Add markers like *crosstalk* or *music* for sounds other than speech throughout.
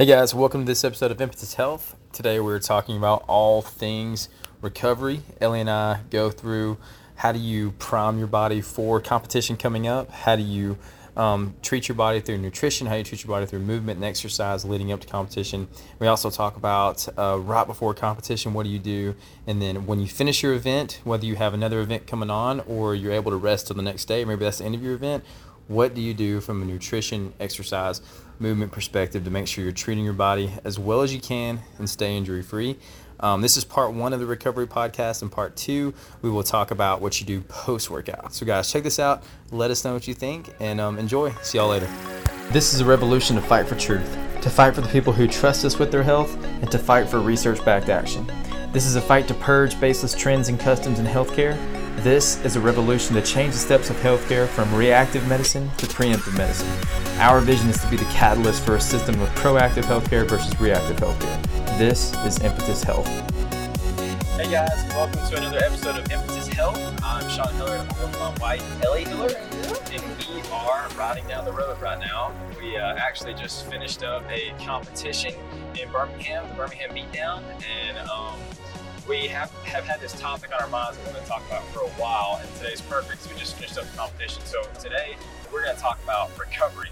Hey guys, welcome to this episode of Impetus Health. Today we're talking about all things recovery. Ellie and I go through how do you prime your body for competition coming up? How do you um, treat your body through nutrition? How you treat your body through movement and exercise leading up to competition? We also talk about uh, right before competition, what do you do? And then when you finish your event, whether you have another event coming on or you're able to rest till the next day, maybe that's the end of your event, what do you do from a nutrition, exercise, movement perspective to make sure you're treating your body as well as you can and stay injury free? Um, this is part one of the recovery podcast. and part two, we will talk about what you do post workout. So, guys, check this out. Let us know what you think and um, enjoy. See y'all later. This is a revolution to fight for truth, to fight for the people who trust us with their health, and to fight for research backed action. This is a fight to purge baseless trends and customs in healthcare this is a revolution to change the steps of healthcare from reactive medicine to preemptive medicine. Our vision is to be the catalyst for a system of proactive healthcare versus reactive healthcare. This is Impetus Health. Hey guys, welcome to another episode of Impetus Health. I'm Sean Hiller and I'm with my wife Ellie Hiller, and we are riding down the road right now. We uh, actually just finished up a competition in Birmingham, the Birmingham Beatdown, and um, we have, have had this topic on our minds that we're going to talk about for a while, and today's perfect we just finished up the competition. So today we're going to talk about recovery.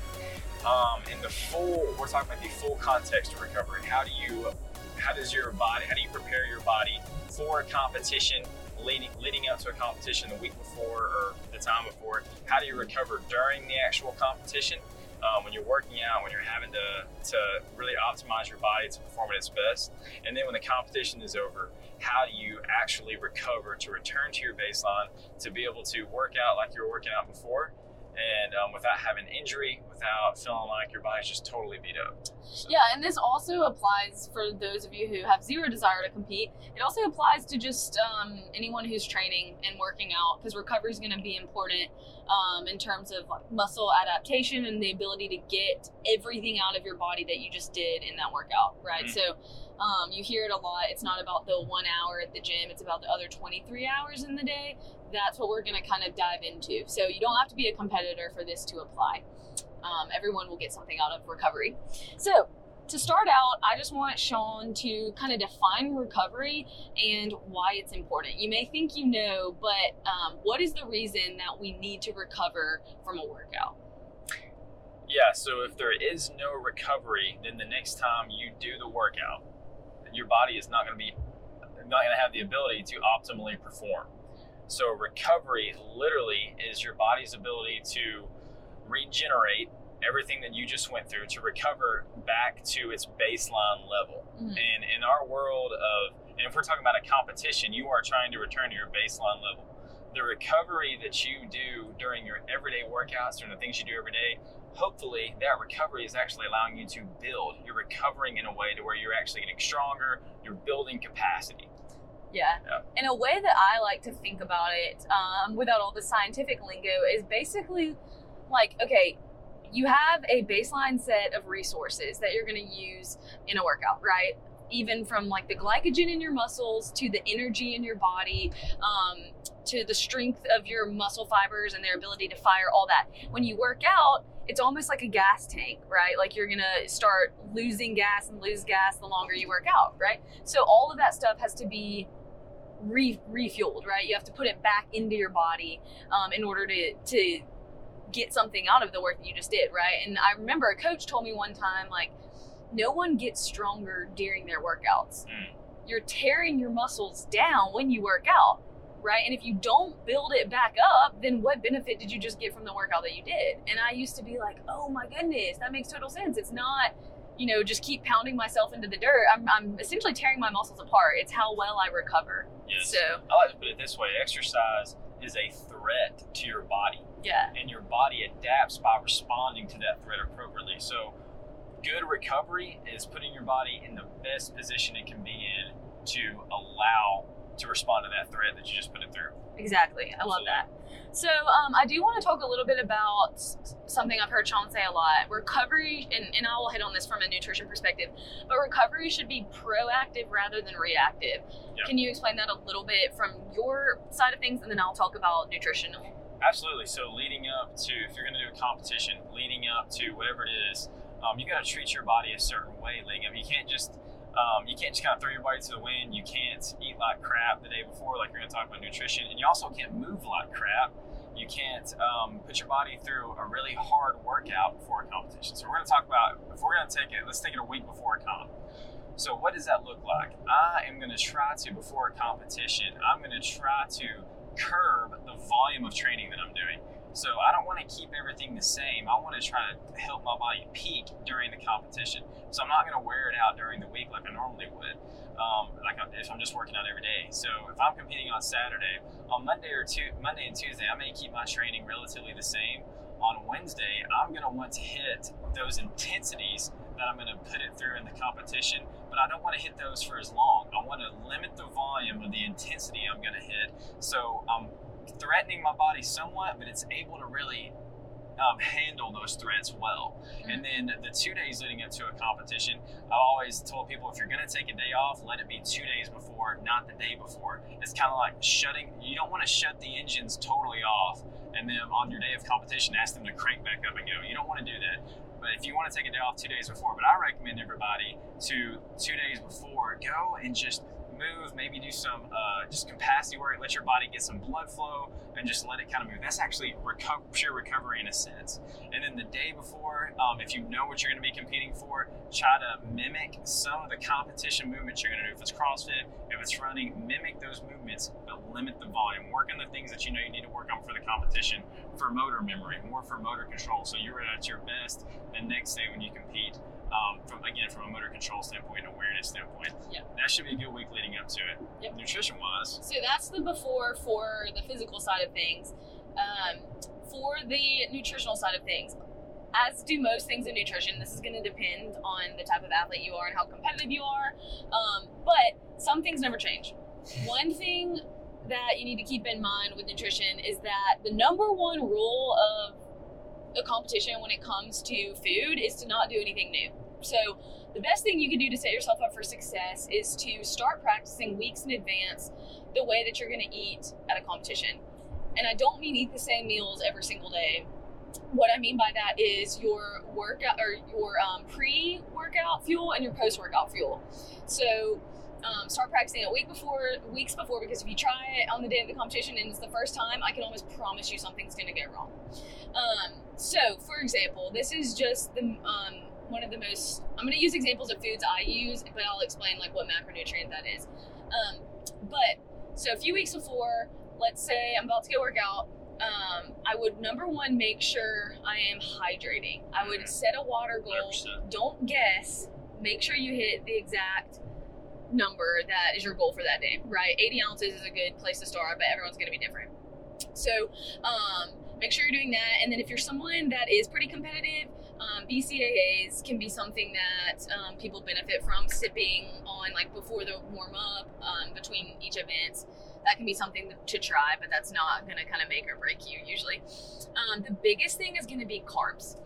Um, in the full, we're talking about the full context of recovery. How do you, how does your body, how do you prepare your body for a competition, leading leading up to a competition the week before or the time before? How do you recover during the actual competition? Um, when you're working out, when you're having to, to really optimize your body to perform at its best. And then when the competition is over, how do you actually recover to return to your baseline to be able to work out like you were working out before and um, without having injury, without feeling like your body's just totally beat up. So. Yeah, and this also applies for those of you who have zero desire to compete. It also applies to just um, anyone who's training and working out because recovery is going to be important um, in terms of like muscle adaptation and the ability to get everything out of your body that you just did in that workout, right? Mm-hmm. So um, you hear it a lot. It's not about the one hour at the gym, it's about the other 23 hours in the day. That's what we're going to kind of dive into. So you don't have to be a competitor for this to apply. Um, everyone will get something out of recovery. So, to start out, I just want Sean to kind of define recovery and why it's important. You may think you know, but um, what is the reason that we need to recover from a workout? Yeah, so if there is no recovery, then the next time you do the workout, your body is not going to be not going to have the ability to optimally perform. So recovery literally is your body's ability to regenerate everything that you just went through to recover back to its baseline level. Mm-hmm. And in our world of and if we're talking about a competition, you are trying to return to your baseline level. The recovery that you do during your everyday workouts, during the things you do every day, hopefully that recovery is actually allowing you to build. You're recovering in a way to where you're actually getting stronger, you're building capacity. Yeah. yeah. And a way that I like to think about it, um, without all the scientific lingo, is basically like, okay, you have a baseline set of resources that you're going to use in a workout, right? Even from like the glycogen in your muscles to the energy in your body, um, to the strength of your muscle fibers and their ability to fire, all that. When you work out, it's almost like a gas tank, right? Like you're gonna start losing gas and lose gas the longer you work out, right? So all of that stuff has to be re- refueled, right? You have to put it back into your body um, in order to to get something out of the work that you just did, right? And I remember a coach told me one time, like, no one gets stronger during their workouts. Mm. You're tearing your muscles down when you work out right? And if you don't build it back up, then what benefit did you just get from the workout that you did? And I used to be like, oh my goodness, that makes total sense. It's not, you know, just keep pounding myself into the dirt. I'm, I'm essentially tearing my muscles apart. It's how well I recover. Yes. So I like to put it this way: exercise is a threat to your body. Yeah. And your body adapts by responding to that threat appropriately. So good recovery is putting your body in the best position it can be in to allow to respond to that threat that you just put it through. Exactly. I love that. So um, I do want to talk a little bit about something I've heard Sean say a lot. Recovery, and, and I will hit on this from a nutrition perspective, but recovery should be proactive rather than reactive. Can you explain that a little bit from your side of things, and then I'll talk about nutrition. Absolutely. So leading up to, if you're going to do a competition, leading up to whatever it is, um, you got to treat your body a certain way up. You can't just um, you can't just kind of throw your body to the wind. You can't eat like crap the day before, like we're going to talk about nutrition, and you also can't move like crap. You can't um, put your body through a really hard workout before a competition. So we're going to talk about if we're going to take it. Let's take it a week before a comp. So what does that look like? I am going to try to before a competition. I'm going to try to curb the volume of training that I'm doing. So I don't want to keep everything the same. I want to try to help my body peak during the competition. So I'm not going to wear it out during the week like I normally would. Um, like if I'm just working out every day. So if I'm competing on Saturday, on Monday or two, Monday and Tuesday, I may keep my training relatively the same. On Wednesday, I'm going to want to hit those intensities that I'm going to put it through in the competition, but I don't want to hit those for as long. I want to limit the volume of the intensity I'm going to hit. So I'm threatening my body somewhat, but it's able to really um, handle those threats well. Mm-hmm. And then the two days leading up to a competition, I've always told people if you're going to take a day off, let it be two days before, not the day before. It's kind of like shutting, you don't want to shut the engines totally off and then on your day of competition, ask them to crank back up and go. You don't want to do that. But if you want to take a day off two days before, but I recommend everybody to two days before go and just move, maybe do some uh, just capacity work, let your body get some blood flow, and just let it kind of move. That's actually reco- pure recovery in a sense. And then the day before, um, if you know what you're going to be competing for, try to mimic some of the competition movements you're going to do. If it's CrossFit, if it's running, mimic those movements, but limit the volume. Work on the things that you know you need to work on for the competition for motor memory, more for motor control. So you're at your best the next day when you compete um, from again from a motor control standpoint and awareness standpoint. Yeah. That should be a good week leading up to it. Yep. Nutrition wise. So that's the before for the physical side of things. Um, for the nutritional side of things, as do most things in nutrition, this is going to depend on the type of athlete you are and how competitive you are. Um, but some things never change. One thing that you need to keep in mind with nutrition is that the number one rule of a competition when it comes to food is to not do anything new. So, the best thing you can do to set yourself up for success is to start practicing weeks in advance the way that you're going to eat at a competition. And I don't mean eat the same meals every single day. What I mean by that is your workout or your um, pre workout fuel and your post workout fuel. So, um, start practicing a week before, weeks before, because if you try it on the day of the competition and it's the first time, I can almost promise you something's going to go wrong. Um, so, for example, this is just the um, one of the most. I'm going to use examples of foods I use, but I'll explain like what macronutrient that is. Um, but so a few weeks before, let's say I'm about to go work out. Um, I would number one make sure I am hydrating. I would set a water goal. 100%. Don't guess. Make sure you hit the exact number that is your goal for that day, right? 80 ounces is a good place to start, but everyone's going to be different. So um, make sure you're doing that. And then if you're someone that is pretty competitive, um, BCAAs can be something that um, people benefit from sipping on like before the warm up, um, between each event. That can be something to try, but that's not going to kind of make or break you usually. Um, the biggest thing is going to be carbs.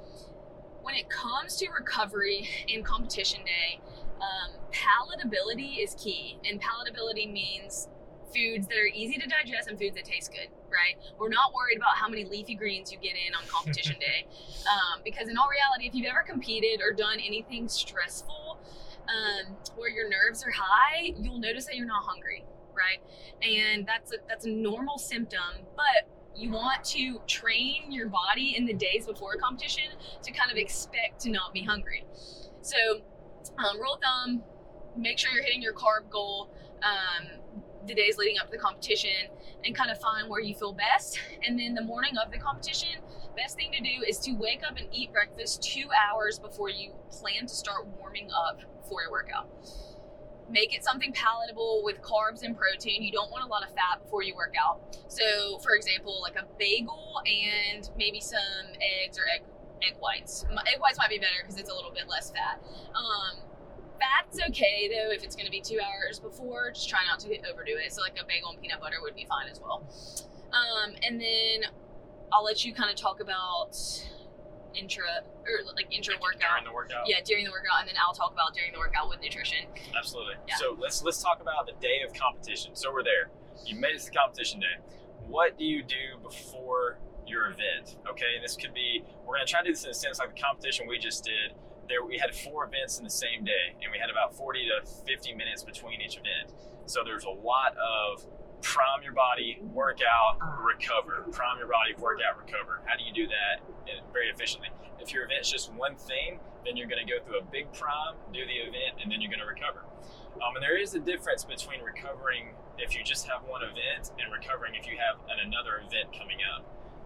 When it comes to recovery and competition day, um, palatability is key, and palatability means foods that are easy to digest and foods that taste good, right? We're not worried about how many leafy greens you get in on competition *laughs* day. Um, because in all reality, if you've ever competed or done anything stressful um, where your nerves are high, you'll notice that you're not hungry, right? And that's a, that's a normal symptom, but you want to train your body in the days before a competition to kind of expect to not be hungry. So, um, rule of thumb, make sure you're hitting your carb goal um, the days leading up to the competition and kind of find where you feel best. And then the morning of the competition, best thing to do is to wake up and eat breakfast two hours before you plan to start warming up for your workout. Make it something palatable with carbs and protein. You don't want a lot of fat before you work out. So, for example, like a bagel and maybe some eggs or egg egg whites. Egg whites might be better because it's a little bit less fat. Um, fat's okay though if it's going to be two hours before. Just try not to overdo it. So like a bagel and peanut butter would be fine as well. Um, and then I'll let you kind of talk about intra or like intra workout During the workout. Yeah, during the workout, and then I'll talk about during the workout with nutrition. Absolutely. Yeah. So let's let's talk about the day of competition. So we're there. You made it to competition day. What do you do before your event? Okay, and this could be we're gonna try to do this in a sense like the competition we just did. there we had four events in the same day, and we had about 40 to 50 minutes between each event. So there's a lot of prime your body, workout, recover. Prime your body, workout, recover. How do you do that very efficiently? If your event's just one thing, then you're going to go through a big prime, do the event, and then you're going to recover. Um, and there is a difference between recovering if you just have one event and recovering if you have an, another event coming up.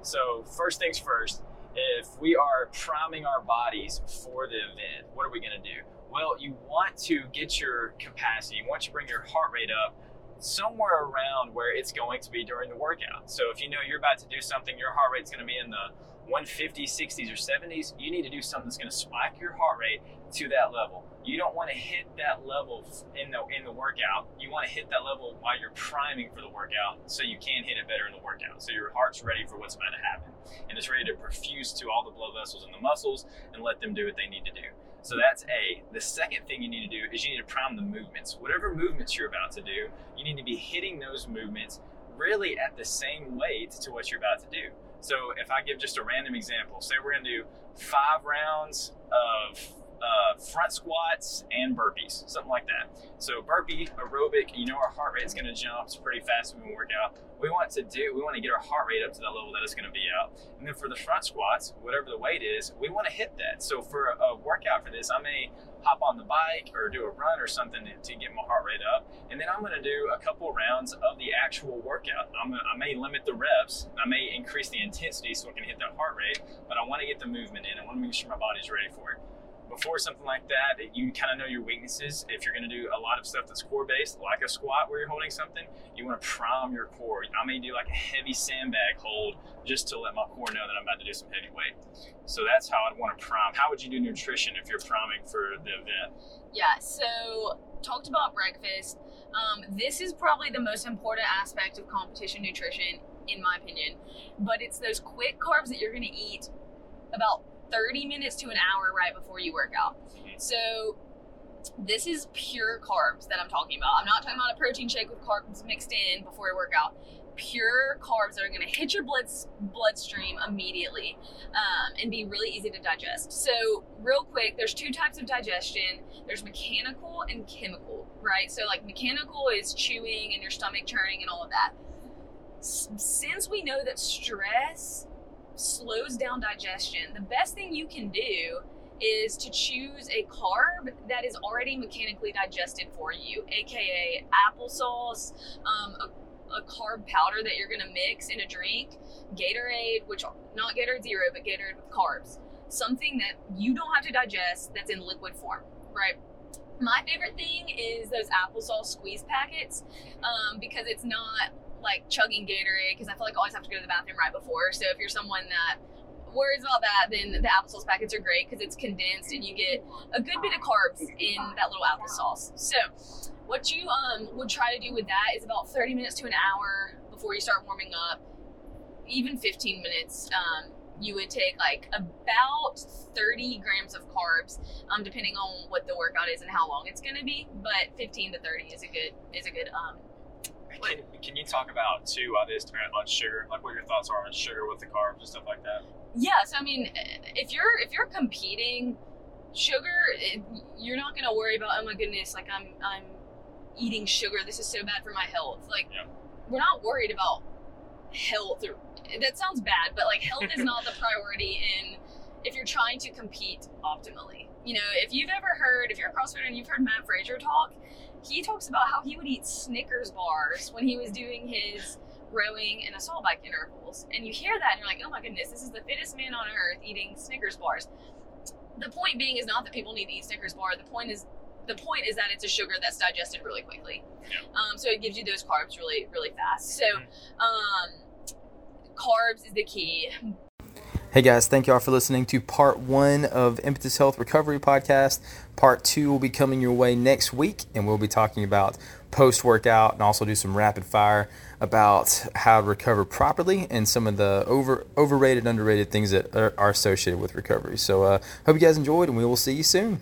So, first things first, if we are priming our bodies for the event, what are we going to do? Well, you want to get your capacity, you want to bring your heart rate up somewhere around where it's going to be during the workout. So if you know you're about to do something, your heart rate's going to be in the 150s, 60s, or 70s, you need to do something that's going to spike your heart rate to that level. You don't want to hit that level in the in the workout. You want to hit that level while you're priming for the workout, so you can hit it better in the workout. So your heart's ready for what's about to happen, and it's ready to perfuse to all the blood vessels in the muscles and let them do what they need to do. So that's A. The second thing you need to do is you need to prime the movements. Whatever movements you're about to do, you need to be hitting those movements really at the same weight to what you're about to do. So if I give just a random example, say we're going to do five rounds of uh, front squats and burpees, something like that. So burpee, aerobic, you know our heart rate is going to jump pretty fast when we work out. We want to do, we want to get our heart rate up to that level that it's going to be out. And then for the front squats, whatever the weight is, we want to hit that. So for a, workout for this, I may hop on the bike or do a run or something to, get my heart rate up. And then I'm going to do a couple rounds of the actual workout. I may limit the reps, I may increase the intensity so I can hit that heart rate, but I want to get the movement in. I want to make sure my body's ready for it before something like that, you kind of know your weaknesses. If you're going to do a lot of stuff that's core based, like a squat where you're holding something, you want to prime your core. I may do like a heavy sandbag hold just to let my core know that I'm about to do some heavy weight. So that's how I'd want to prime. How would you do nutrition if you're priming for the event? Yeah, so talked about breakfast. Um, this is probably the most important aspect of competition nutrition, in my opinion. But it's those quick carbs that you're going to eat about 30 minutes to an hour right before you work out. So this is pure carbs that I'm talking about. I'm not talking about a protein shake with carbs mixed in before your workout. Pure carbs that are going to hit your blood bloodstream immediately um, and be really easy to digest. So, real quick, there's two types of digestion. There's mechanical and chemical, right? So, like mechanical is chewing and your stomach churning and all of that. S- since we know that stress slows down digestion. The best thing you can do is to choose a carb that is already mechanically digested for you, aka applesauce, um, a, a, carb powder that you're gonna mix in a drink, Gatorade, which not Gatorade Zero, but Gatorade with carbs. Something that you don't have to digest that's in liquid form, right? My favorite thing is those applesauce squeeze packets um, because it's not like chugging Gatorade because I feel like I always have to go to the bathroom right before. So if you're someone that worries about that, then the applesauce packets are great because it's condensed and you get a good bit of carbs in that little applesauce. So what you um, would try to do with that is about 30 minutes to an hour before you start warming up, even 15 minutes. Um, you would take like about 30 grams of carbs, um, depending on what the workout is and how long it's going to be. But 15 to 30 is a good is a good um, can, can you talk about too uh, this on sugar, like what your thoughts are on sugar with the carbs and stuff like that? Yeah, so I mean, if you're if you're competing, sugar, it, you're not gonna worry about oh my goodness, like I'm I'm eating sugar. This is so bad for my health. Like yeah. we're not worried about health or that sounds bad, but like health is not the *laughs* priority in if you're trying to compete optimally. You know, if you've ever heard, if you're a CrossFitter and you've heard Mat Fraser talk, he talks about how he would eat Snickers bars when he was doing his rowing and assault bike intervals. And you hear that and you're like, oh my goodness, this is the fittest man on earth eating Snickers bars. The point being is not that people need to eat Snickers bar. The point is the point is that it's a sugar that's digested really quickly. Yeah. Um, so it gives you those carbs really, really fast. So mm-hmm. um, carbs is the key. Hey guys, thank y'all for listening to part one of Impetus Health Recovery Podcast. Part two will be coming your way next week, and we'll be talking about post workout and also do some rapid fire about how to recover properly and some of the over overrated, underrated things that are, are associated with recovery. So, uh, hope you guys enjoyed, and we will see you soon.